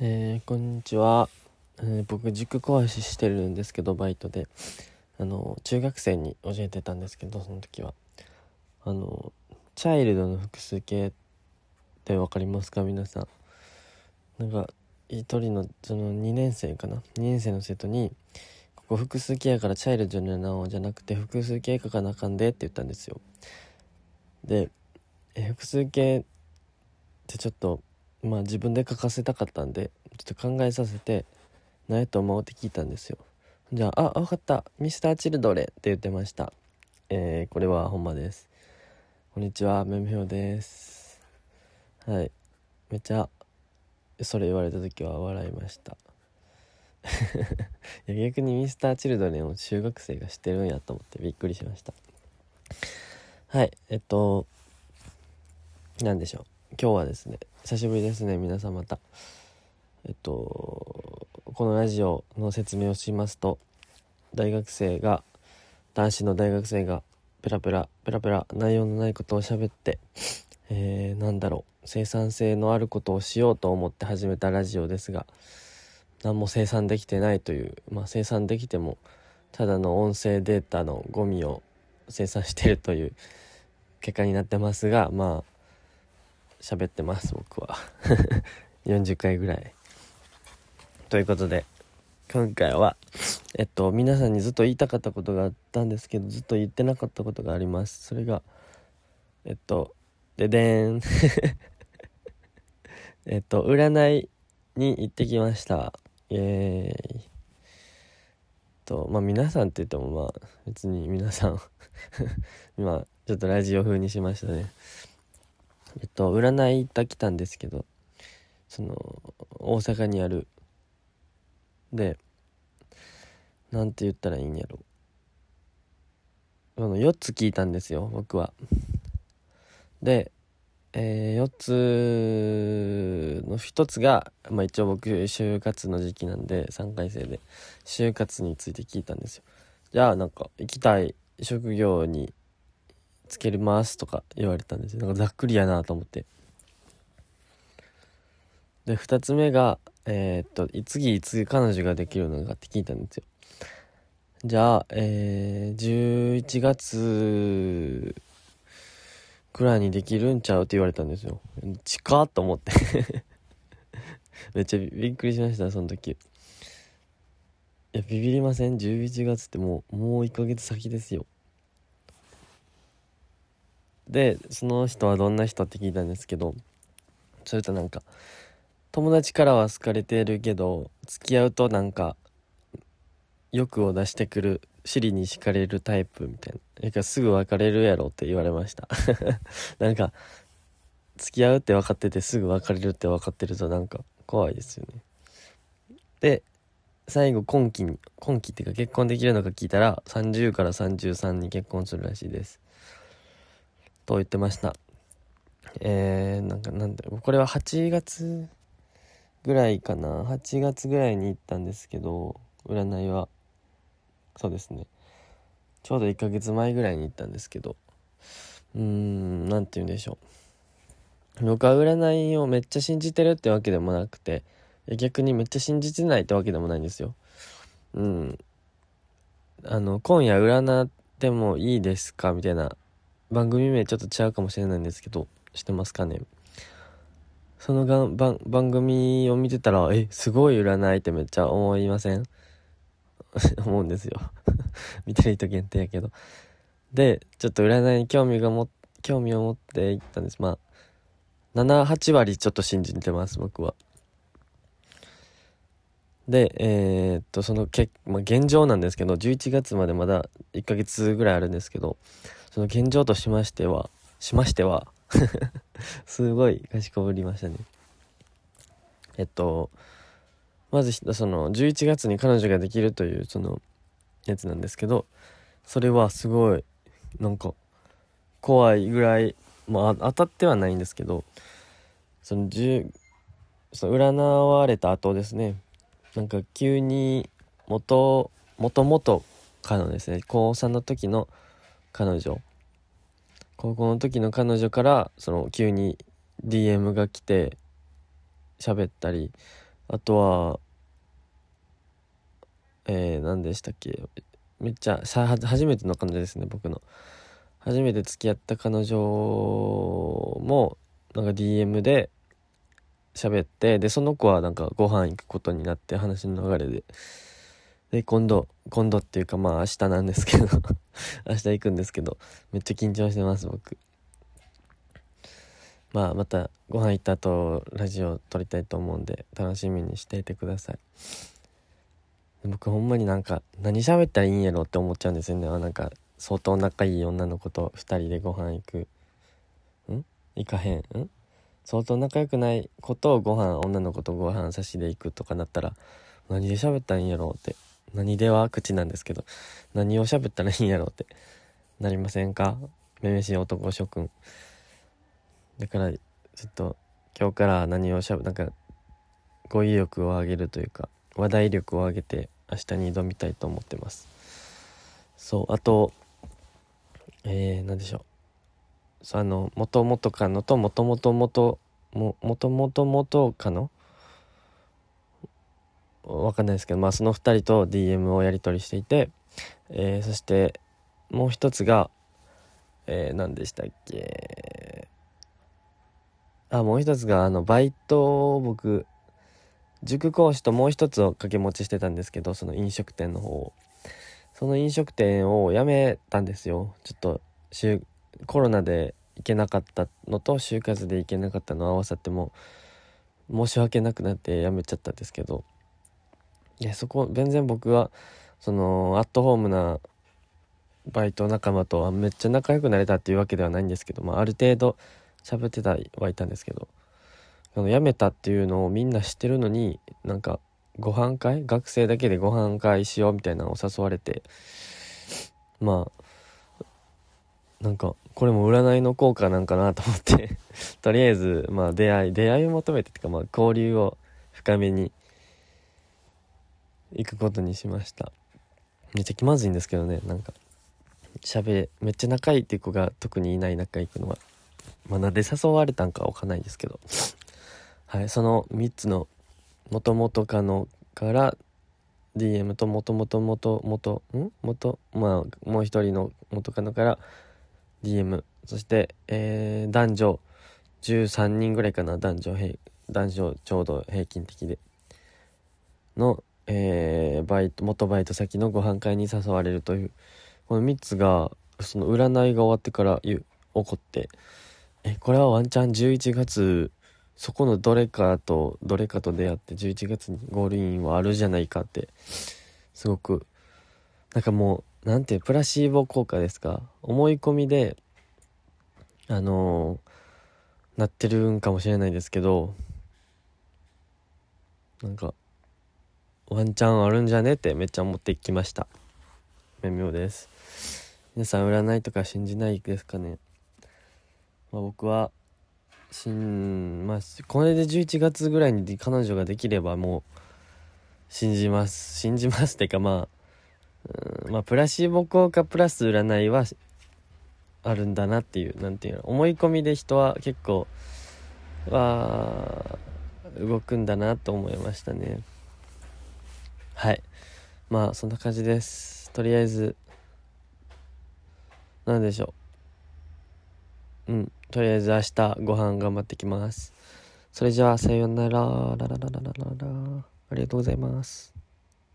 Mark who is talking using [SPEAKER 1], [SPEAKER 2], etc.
[SPEAKER 1] えー、こんにちは、えー、僕塾講師してるんですけどバイトで。あの中学生に教えてたんですけどその時は。あのチャイルドの複数形って分かりますか？皆さん。なんか一人のその2年生かな？2年生の生徒に「ここ複数形やからチャイルドになおうじゃなくて複数形書かなあかんで」って言ったんですよ。でえ複数形ってちょっとまあ自分で書かせたかったんでちょっと考えさせて何やと思うって聞いたんですよ。じゃあ「あ分かった。ミスターチルドレ」って言ってました。えー、これはほんまです。こんにちは。めむひょです。はい。めちゃそれ言われた時は笑いました。いや逆にミスターチルドレンを中学生が知ってるんやと思ってびっくりしました。はい。えっと何でしょう。今日はですね久しぶりですね皆さんまた。えっとこのラジオの説明をしますと大学生が男子の大学生がペラペラペラペラ内容のないことを喋ってえー、なんだろう生産性のあることをしようと思って始めたラジオですが何も生産できてないというまあ生産できてもただの音声データのゴミを生産してるという結果になってますがまあ喋ってます僕は。40回ぐらい。ということで今回はえっと皆さんにずっと言いたかったことがあったんですけどずっと言ってなかったことがあります。それがえっとででん。えっと占いに行ってきました。イエーイ。とまあ皆さんって言ってもまあ別に皆さん。今ちょっとラジオ風にしましたね。えっと占い行った来たんですけどその大阪にある。でなんて言ったらいいんやろ。その4つ聞いたんですよ僕は。で、えー、4つの1つが、まあ、一応僕就活の時期なんで3回生で。就活について聞いたんですよ。じゃあなんか行きたい職業につけますとか言われたんですよ。なんかざっくりやなと思って。で2つ目がえー、っと次いつ彼女ができるのかって聞いたんですよ。じゃあえー、11月くらいにできるんちゃうって言われたんですよ。近っと思って。めっちゃびっくりしましたその時。いやビビりません？11月ってもうもう1ヶ月先ですよ。でその人はどんな人って聞いたんですけどそれとなんか友達からは好かれてるけど付き合うとなんか欲を出してくる尻に敷かれるタイプみたいな。えかすぐ別れるやろって言われました。なんか付き合うって分かっててすぐ別れるって分かってるとなんか怖いですよね。で最後今期に今期っていうか結婚できるのか聞いたら30から33に結婚するらしいです。と言ってました。えー、なんかなんだろう。これは8月ぐらいかな。8月ぐらいに行ったんですけど占いは。そうですね。ちょうど1ヶ月前ぐらいに行ったんですけど。うーん何て言うんでしょう。僕は占いをめっちゃ信じてるってわけでもなくて逆にめっちゃ信じてないってわけでもないんですよ。うん。あの今夜占ってもいいですか？みたいな番組名ちょっと違うかもしれないんですけど知ってますかね？そのが番番組を見てたらえすごい占いってめっちゃ思いません？思うんですよ。見てる人限定やけど。でちょっと占いに興味がも興味を持って行ったんです。まあ78割ちょっと信じてます僕は。でえー、っとそのけ、まあ、現状なんですけど11月までまだ1ヶ月ぐらいあるんですけどその現状としましてはしましては すごいかしこぶりましたね。えっとまずその11月に彼女ができるというそのやつなんですけどそれはすごいなんか怖いぐらいまあ当たってはないんですけどその10その占われた後ですねなんか急に元もともと彼女ですね高3の時の彼女。高校の時の彼女からその急に DM が来て喋ったりあとはえー、何でしたっけ？めっちゃ初めての彼女ですね僕の。初めて付き合った彼女もなんか DM で喋ってでその子はなんかご飯行くことになって話の流れで。で今度今度っていうかまあ明日なんですけど 明日行くんですけどめっちゃ緊張してます僕。まあまたご飯行った後ラジオ撮りたいと思うんで楽しみにしていてください。僕ほんまになんか何喋ったらいいんやろって思っちゃうんですよね。なんか相当仲いい女の子と2人でご飯行く。ん？行かへん？ん？相当仲良くない子とご飯女の子とご飯差しで行くとかなったら何で喋ったらいいんやろって何では口なんですけど何を喋ったらいいんやろうってなりませんか？めめしい男諸君。だからちょっと今日から何をしゃべなんか語彙力を上げるというか話題力を上げて明日に挑みたいと思ってます。そうあとえー、何でしょう。そうあの元々かのと元々元も元々元かのわかんないですけどまあその2人と DM をやり取りしていて、えー、そしてもう一つがえー、何でしたっけ？あもう一つがあのバイトを僕塾講師ともう一つを掛け持ちしてたんですけどその飲食店の方を。その飲食店を辞めたんですよ。ちょっとコロナで行けなかったのと就活で行けなかったの合わさっても申し訳なくなって辞めちゃったんですけど。いやそこ全然僕はそのアットホームなバイト仲間とはめっちゃ仲良くなれたっていうわけではないんですけど、まあ、ある程度喋ってたはいたんですけどあの辞めたっていうのをみんな知ってるのになんかご飯会学生だけでご飯会しようみたいなのを誘われてまあなんかこれも占いの効果なんかなと思って とりあえずまあ出会い出会いを求めてっていうかまあ交流を深めに行くことにしました。めっちゃ気まずいんですけどねなんか。喋めっちゃ仲いいっていう子が特にいない仲行くのは。まあなで誘われたんかわかんないですけど。はいその3つのもともとかのから DM ともともともともとん？もとまあもう一人の元カノから DM そして、えー、男女13人ぐらいかな。男女平男女ちょうど平均的で。の、えー、バイト元バイト先のご飯会に誘われるというこの3つがその占いが終わってから起こってえこれはワンチャン11月そこのどれかとどれかと出会って11月にゴールインはあるじゃないかってすごくなんかもうなんてプラシーボ効果ですか？思い込みであのー、なってるんかもしれないですけどなんかワンチャンあるんじゃねってめっちゃ思ってきました。微妙です。皆さん占いとか信じないですかね、まあ、僕はしんまあこれで11月ぐらいに彼女ができればもう信じます。信じますっていうかまあまあプラシーボ効果プラス占いはあるんだなっていう何ていうの。思い込みで人は結構は動くんだなと思いましたね。はいまあそんな感じですとりあえず何でしょううんとりあえず明日ご飯頑張ってきます。それじゃあ、さようなら。ありがとうございます。